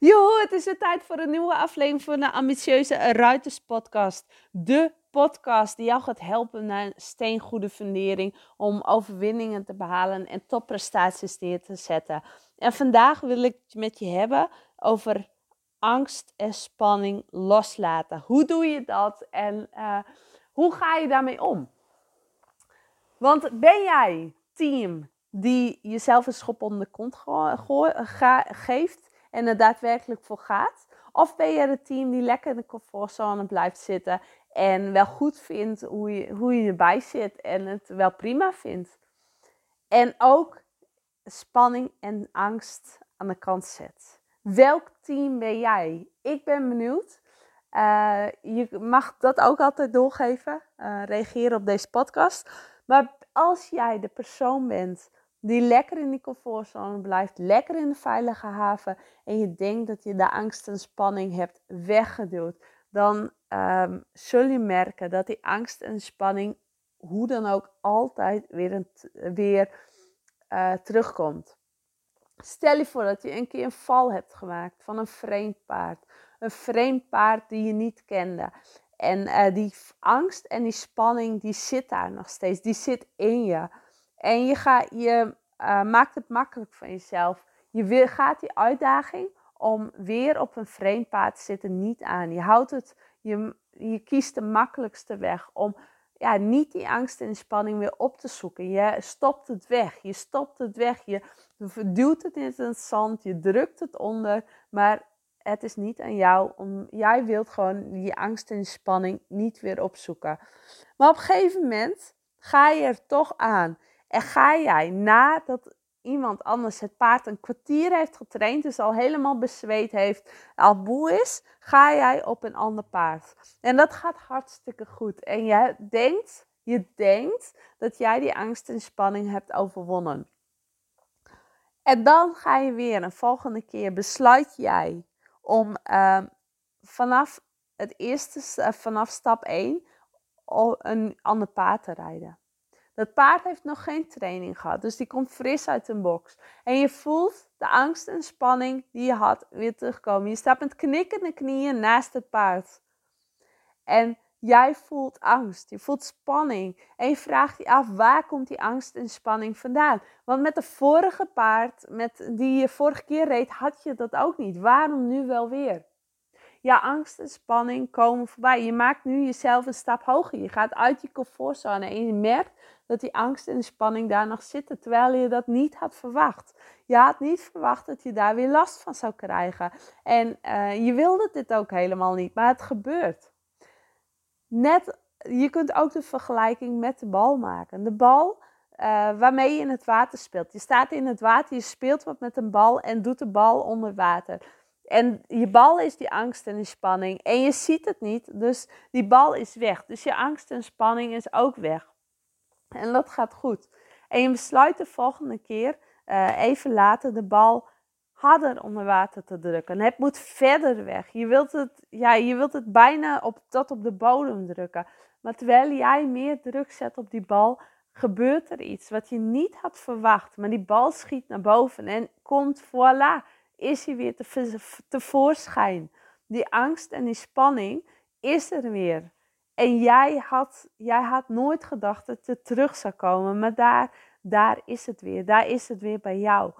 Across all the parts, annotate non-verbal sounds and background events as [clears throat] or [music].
Joh, het is weer tijd voor een nieuwe aflevering van de Ambitieuze Ruiters Podcast. De podcast die jou gaat helpen naar een steengoede fundering om overwinningen te behalen en topprestaties neer te zetten. En vandaag wil ik het met je hebben over angst en spanning loslaten. Hoe doe je dat en uh, hoe ga je daarmee om? Want ben jij team die jezelf een schop onder de kont geeft en er daadwerkelijk voor gaat? Of ben je het team die lekker in de comfortzone blijft zitten en wel goed vindt hoe je, hoe je erbij zit en het wel prima vindt? En ook spanning en angst aan de kant zet. Welk team ben jij? Ik ben benieuwd. Uh, je mag dat ook altijd doorgeven. Uh, reageren op deze podcast. Maar als jij de persoon bent die lekker in die comfortzone blijft, lekker in de veilige haven en je denkt dat je de angst en spanning hebt weggeduwd, dan um, zul je merken dat die angst en spanning hoe dan ook altijd weer, een, weer uh, terugkomt. Stel je voor dat je een keer een val hebt gemaakt van een vreemd paard. Een vreemd paard die je niet kende. En uh, die angst en die spanning, die zit daar nog steeds. Die zit in je. En je, ga, je uh, maakt het makkelijk van jezelf. Je gaat die uitdaging om weer op een vreemd paard te zitten niet aan. Je houdt het, je, je kiest de makkelijkste weg om ja, niet die angst en spanning weer op te zoeken. Je stopt het weg. Je stopt het weg. Je duwt het in het zand. Je drukt het onder. Maar het is niet aan jou. Om, jij wilt gewoon die angst en spanning niet weer opzoeken. Maar op een gegeven moment ga je er toch aan. En ga jij nadat iemand anders het paard een kwartier heeft getraind, dus al helemaal bezweet heeft, al moe is, ga jij op een ander paard. En dat gaat hartstikke goed. En je denkt, je denkt dat jij die angst en spanning hebt overwonnen. En dan ga je weer een volgende keer besluit jij om uh, vanaf het eerste, vanaf stap 1 een ander paard te rijden. Dat paard heeft nog geen training gehad, dus die komt fris uit een box. En je voelt de angst en spanning die je had weer terugkomen. Je staat met knikkende knieën naast het paard. En jij voelt angst, je voelt spanning. En je vraagt je af, waar komt die angst en spanning vandaan? Want met de vorige paard, met die je vorige keer reed, had je dat ook niet. Waarom nu wel weer? Ja, angst en spanning komen voorbij. Je maakt nu jezelf een stap hoger. Je gaat uit je comfortzone en je merkt dat die angst en spanning daar nog zitten, terwijl je dat niet had verwacht. Je had niet verwacht dat je daar weer last van zou krijgen. En uh, je wilde dit ook helemaal niet, maar het gebeurt. Net, je kunt ook de vergelijking met de bal maken. De bal uh, waarmee je in het water speelt. Je staat in het water, je speelt wat met een bal en doet de bal onder water. En je bal is die angst en die spanning. En je ziet het niet, dus die bal is weg. Dus je angst en spanning is ook weg. En dat gaat goed. En je besluit de volgende keer, uh, even later, de bal harder onder water te drukken. Het moet verder weg. Je wilt het, ja, je wilt het bijna op, tot op de bodem drukken. Maar terwijl jij meer druk zet op die bal, gebeurt er iets wat je niet had verwacht. Maar die bal schiet naar boven en komt, voilà, is hij weer te, tevoorschijn. Die angst en die spanning is er weer. En jij had, jij had nooit gedacht dat het terug zou komen. Maar daar, daar is het weer. Daar is het weer bij jou.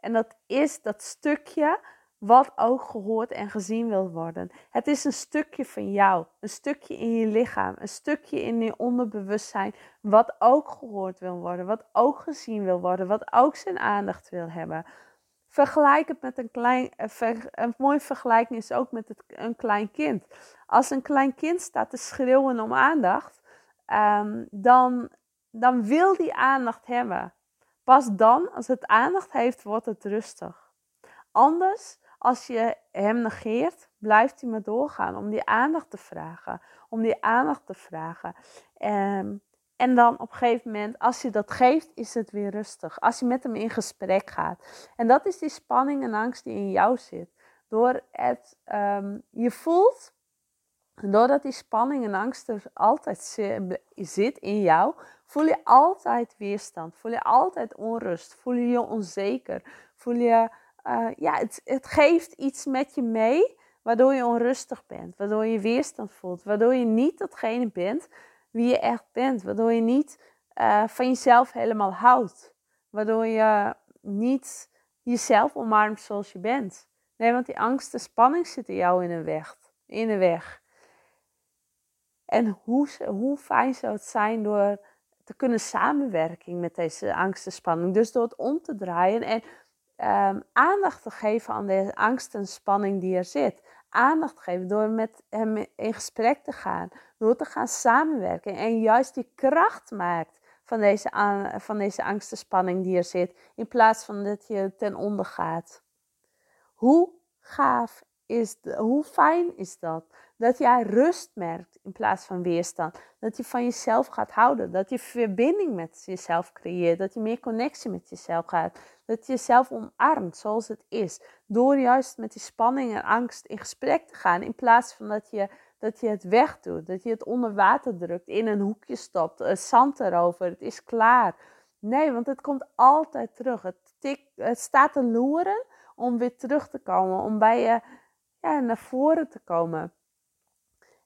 En dat is dat stukje wat ook gehoord en gezien wil worden. Het is een stukje van jou, een stukje in je lichaam, een stukje in je onderbewustzijn, wat ook gehoord wil worden, wat ook gezien wil worden, wat ook zijn aandacht wil hebben. Vergelijk het met een klein, eh, een mooie vergelijking is ook met het, een klein kind. Als een klein kind staat te schreeuwen om aandacht, um, dan, dan wil die aandacht hebben. Pas dan, als het aandacht heeft, wordt het rustig. Anders, als je hem negeert, blijft hij maar doorgaan om die aandacht te vragen. Om die aandacht te vragen. Um, en dan op een gegeven moment, als je dat geeft, is het weer rustig. Als je met hem in gesprek gaat. En dat is die spanning en angst die in jou zit. Door het, um, je voelt, doordat die spanning en angst er altijd zit in jou, voel je altijd weerstand. Voel je altijd onrust. Voel je je onzeker. Voel je uh, ja, het, het geeft iets met je mee, waardoor je onrustig bent, waardoor je weerstand voelt, waardoor je niet datgene bent wie je echt bent, waardoor je niet uh, van jezelf helemaal houdt, waardoor je niet jezelf omarmt zoals je bent. Nee, want die angst en spanning zitten jou in de weg. In de weg. En hoe, hoe fijn zou het zijn door te kunnen samenwerken met deze angst en spanning. Dus door het om te draaien en um, aandacht te geven aan de angst en spanning die er zit. Aandacht geven door met hem in gesprek te gaan, door te gaan samenwerken en juist die kracht maakt van deze, van deze angst en spanning die er zit, in plaats van dat je ten onder gaat. Hoe gaaf is, de, hoe fijn is dat? Dat jij rust merkt in plaats van weerstand. Dat je van jezelf gaat houden. Dat je verbinding met jezelf creëert. Dat je meer connectie met jezelf gaat. Dat je jezelf omarmt zoals het is. Door juist met die spanning en angst in gesprek te gaan. In plaats van dat je, dat je het wegdoet. Dat je het onder water drukt. In een hoekje stopt. Het zand erover. Het is klaar. Nee, want het komt altijd terug. Het, het staat te loeren om weer terug te komen. Om bij je ja, naar voren te komen.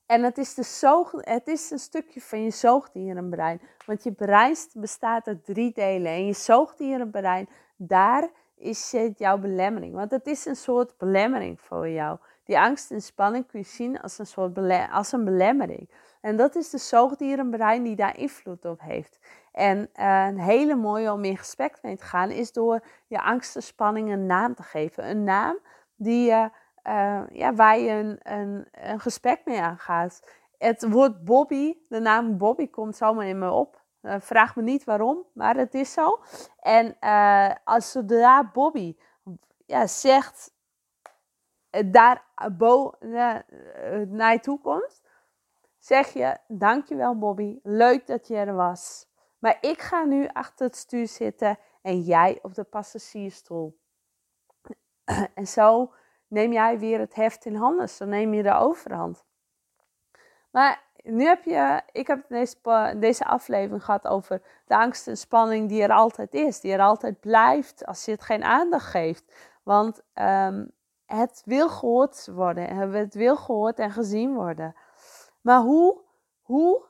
En het is, de zoog, het is een stukje van je zoogdierenbrein. Want je brein bestaat uit drie delen. En je zoogdierenbrein, daar is jouw belemmering. Want het is een soort belemmering voor jou. Die angst en spanning kun je zien als een soort als een belemmering. En dat is de zoogdierenbrein die daar invloed op heeft. En uh, een hele mooie om in gesprek mee te gaan is door je angst en spanning een naam te geven. Een naam die je uh, ja, waar je een, een, een gesprek mee aangaat. Het woord Bobby, de naam Bobby komt zomaar in me op. Uh, vraag me niet waarom, maar het is zo. En uh, als zodra Bobby ja, zegt, daar bo, naar je toe komt, zeg je: Dankjewel, Bobby. Leuk dat je er was. Maar ik ga nu achter het stuur zitten en jij op de passagiersstoel. [clears throat] en zo neem jij weer het heft in handen. Dan neem je de overhand. Maar nu heb je, ik heb deze, deze aflevering gehad over de angst en spanning die er altijd is. Die er altijd blijft als je het geen aandacht geeft. Want um, het wil gehoord worden. Het wil gehoord en gezien worden. Maar hoe, hoe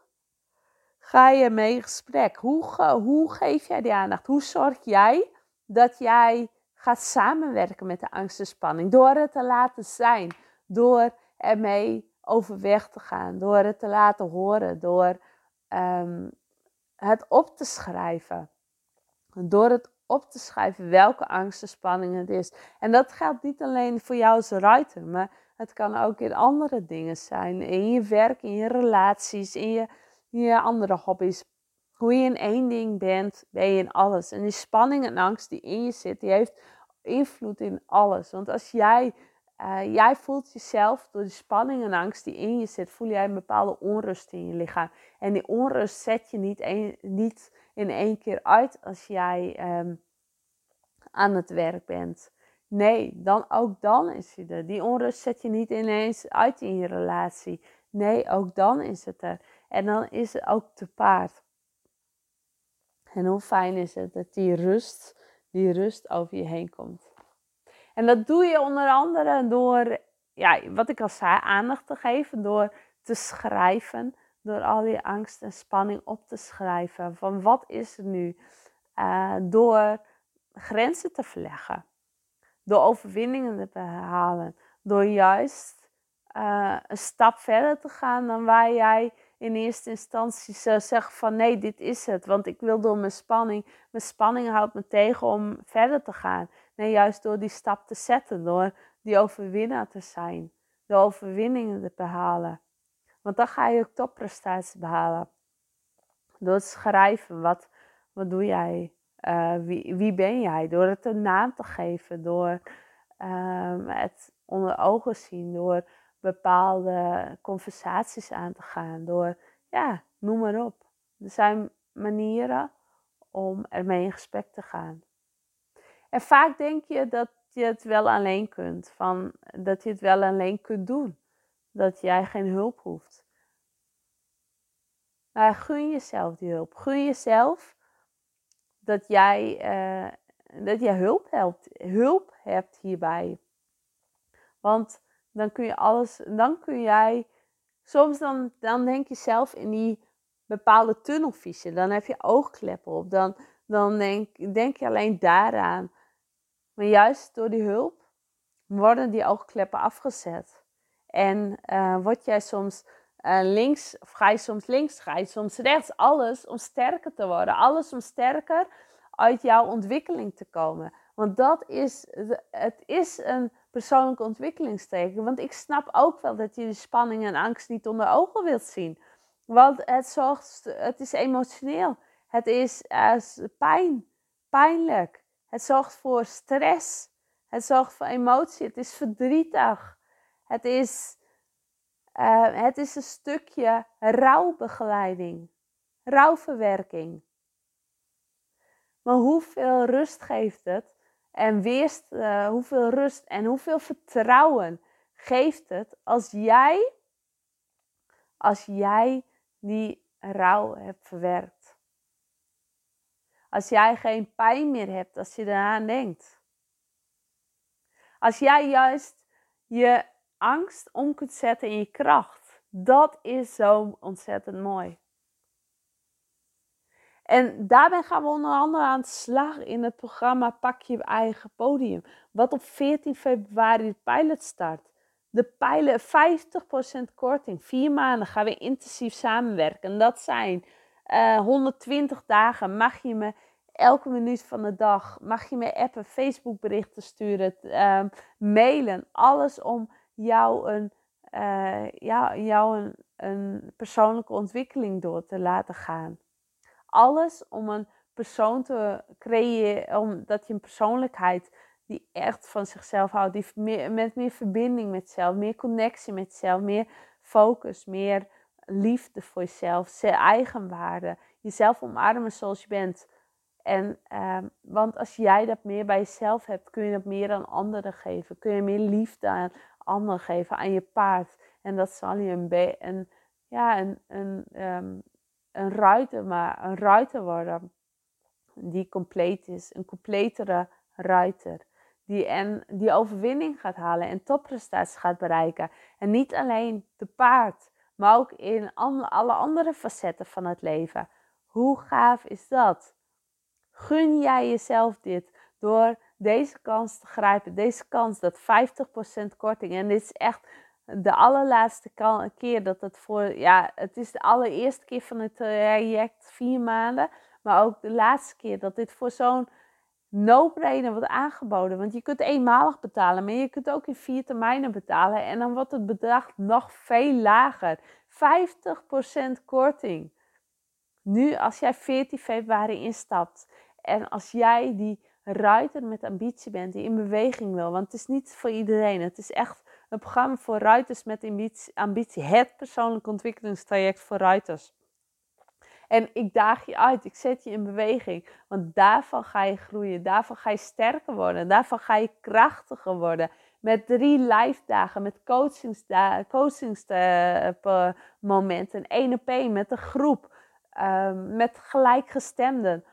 ga je mee in gesprek? Hoe, hoe geef jij die aandacht? Hoe zorg jij dat jij gaat samenwerken met de angst en spanning. Door het te laten zijn. Door ermee overweg te gaan. Door het te laten horen. Door um, het op te schrijven. Door het op te schrijven welke angst en spanning het is. En dat geldt niet alleen voor jou als writer, maar het kan ook in andere dingen zijn. In je werk, in je relaties, in je, in je andere hobby's. Hoe je in één ding bent, ben je in alles. En die spanning en angst die in je zit, die heeft invloed in alles. Want als jij, uh, jij voelt jezelf door die spanning en angst die in je zit, voel jij een bepaalde onrust in je lichaam. En die onrust zet je niet, een, niet in één keer uit als jij um, aan het werk bent. Nee, dan, ook dan is je er. Die onrust zet je niet ineens uit in je relatie. Nee, ook dan is het er. En dan is het ook te paard. En hoe fijn is het dat die rust die rust over je heen komt. En dat doe je onder andere door, ja, wat ik al zei, aandacht te geven, door te schrijven, door al die angst en spanning op te schrijven. Van wat is er nu? Uh, door grenzen te verleggen, door overwinningen te behalen, door juist uh, een stap verder te gaan dan waar jij in eerste instantie zou zeggen van nee, dit is het. Want ik wil door mijn spanning, mijn spanning houdt me tegen om verder te gaan. Nee, juist door die stap te zetten, door die overwinnaar te zijn. De overwinningen te behalen. Want dan ga je ook topprestaties behalen. Door het schrijven, wat, wat doe jij? Uh, wie, wie ben jij? Door het een naam te geven, door uh, het onder ogen zien, door bepaalde conversaties aan te gaan. Door, ja, noem maar op. Er zijn manieren om ermee in gesprek te gaan. En vaak denk je dat je het wel alleen kunt. Van, dat je het wel alleen kunt doen. Dat jij geen hulp hoeft. Maar gun jezelf die hulp. Gun jezelf dat jij uh, dat je hulp hulp hebt hierbij. Want dan kun je alles, dan kun jij, soms dan, dan denk je zelf in die bepaalde tunnelvisie. Dan heb je oogkleppen op. Dan, dan denk, denk je alleen daaraan. Maar juist door die hulp worden die oogkleppen afgezet. En uh, word jij soms uh, links, of ga je soms links, ga je soms rechts. Alles om sterker te worden. Alles om sterker uit jouw ontwikkeling te komen. Want dat is, het is een persoonlijke ontwikkelingsteken. Want ik snap ook wel dat je de spanning en angst niet onder ogen wilt zien. Want het, zorgt, het is emotioneel. Het is uh, pijn, pijnlijk. Het zorgt voor stress. Het zorgt voor emotie. Het is verdrietig. Het is, uh, het is een stukje rouwbegeleiding, rouwverwerking. Maar hoeveel rust geeft het? En weerst, uh, hoeveel rust en hoeveel vertrouwen geeft het als jij, als jij die rouw hebt verwerkt? Als jij geen pijn meer hebt als je eraan denkt. Als jij juist je angst om kunt zetten in je kracht. Dat is zo ontzettend mooi. En daarbij gaan we onder andere aan de slag in het programma Pak je eigen podium. Wat op 14 februari de pilot start. De pilot 50% korting. Vier maanden gaan we intensief samenwerken. Dat zijn uh, eh, 120 dagen. Mag je me elke minuut van de dag. Mag je me appen, Facebook berichten sturen, uh, mailen. Alles om jou een, uh, jou een, een persoonlijke ontwikkeling door te laten gaan alles om een persoon te creëren, omdat je een persoonlijkheid die echt van zichzelf houdt, die meer, met meer verbinding met zelf, meer connectie met zelf, meer focus, meer liefde voor jezelf, eigenwaarde, jezelf omarmen zoals je bent. En, um, want als jij dat meer bij jezelf hebt, kun je dat meer aan anderen geven. Kun je meer liefde aan anderen geven, aan je paard. En dat zal je een, een, ja, een, een, um, een ruiter, maar een ruiter worden die compleet is. Een completere ruiter. Die, en die overwinning gaat halen en topprestaties gaat bereiken. En niet alleen te paard, maar ook in alle andere facetten van het leven. Hoe gaaf is dat? Gun jij jezelf dit door deze kans te grijpen? Deze kans, dat 50% korting. En dit is echt de allerlaatste keer dat het voor, ja, het is de allereerste keer van het traject, vier maanden. Maar ook de laatste keer dat dit voor zo'n no-brainer wordt aangeboden. Want je kunt eenmalig betalen, maar je kunt ook in vier termijnen betalen. En dan wordt het bedrag nog veel lager. 50% korting. Nu, als jij 14 februari instapt en als jij die ruiter met ambitie bent, die in beweging wil. Want het is niet voor iedereen. Het is echt een programma voor ruiters met ambitie. Het persoonlijk ontwikkelingstraject voor ruiters. En ik daag je uit, ik zet je in beweging. Want daarvan ga je groeien, daarvan ga je sterker worden, daarvan ga je krachtiger worden. Met drie live dagen, met coachingsmomenten, één op één, met een groep, um, met gelijkgestemden.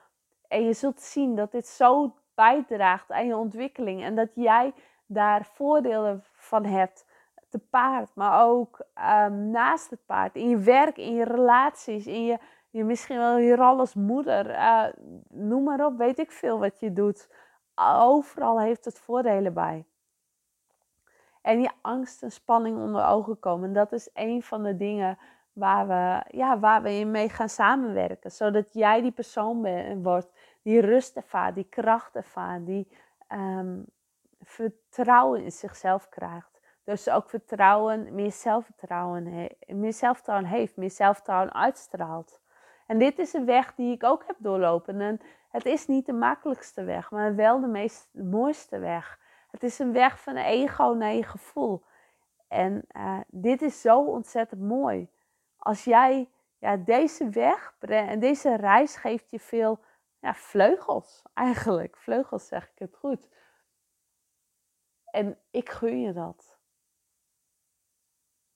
En je zult zien dat dit zo bijdraagt aan je ontwikkeling en dat jij daar voordelen van hebt. Te paard, maar ook um, naast het paard. In je werk, in je relaties, in je, je misschien wel je rol als moeder. Uh, noem maar op, weet ik veel wat je doet. Overal heeft het voordelen bij. En je angst en spanning onder ogen komen. Dat is een van de dingen waar we, ja, waar we mee gaan samenwerken. Zodat jij die persoon wordt die rust ervaart, die kracht ervaart, die um, vertrouwen in zichzelf krijgt. Dus ook vertrouwen, meer zelfvertrouwen, meer zelfvertrouwen heeft, meer zelfvertrouwen uitstraalt. En dit is een weg die ik ook heb doorlopen. En het is niet de makkelijkste weg, maar wel de meest mooiste weg. Het is een weg van ego naar je gevoel. En uh, dit is zo ontzettend mooi. Als jij ja, deze weg en deze reis geeft je veel ja, vleugels eigenlijk. Vleugels zeg ik het goed. En ik gun je dat.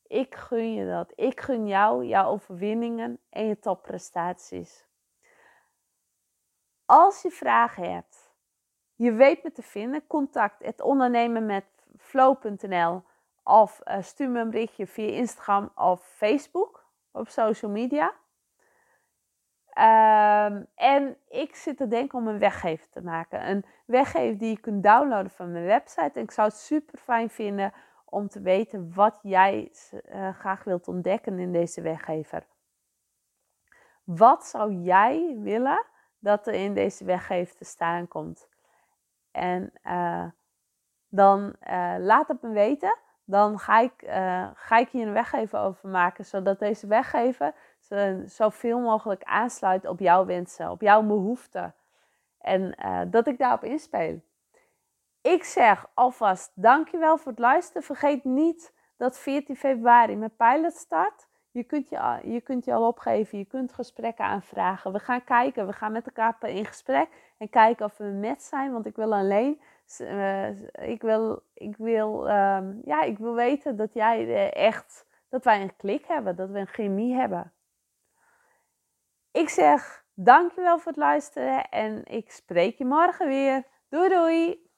Ik gun je dat. Ik gun jou jouw overwinningen en je topprestaties. Als je vragen hebt, Je weet me te vinden. Contact het ondernemen met flow.nl of uh, stuur me een berichtje via Instagram of Facebook op social media. Um, en ik zit te denken om een weggever te maken. Een weggever die je kunt downloaden van mijn website. En ik zou het super fijn vinden om te weten wat jij uh, graag wilt ontdekken in deze weggever. Wat zou jij willen dat er in deze weggever te staan komt? En uh, dan uh, laat het me weten. Dan ga ik, ga ik hier een weggever over maken, zodat deze weggever zoveel mogelijk aansluit op jouw wensen, op jouw behoeften. En dat ik daarop inspeel. Ik zeg alvast dankjewel voor het luisteren. Vergeet niet dat 14 februari mijn pilot start. Je kunt je, je kunt je al opgeven, je kunt gesprekken aanvragen. We gaan kijken, we gaan met elkaar in gesprek en kijken of we met zijn. Want ik wil alleen, uh, ik wil, ik wil, um, ja, ik wil weten dat jij echt, dat wij een klik hebben, dat we een chemie hebben. Ik zeg dankjewel voor het luisteren en ik spreek je morgen weer. Doei doei!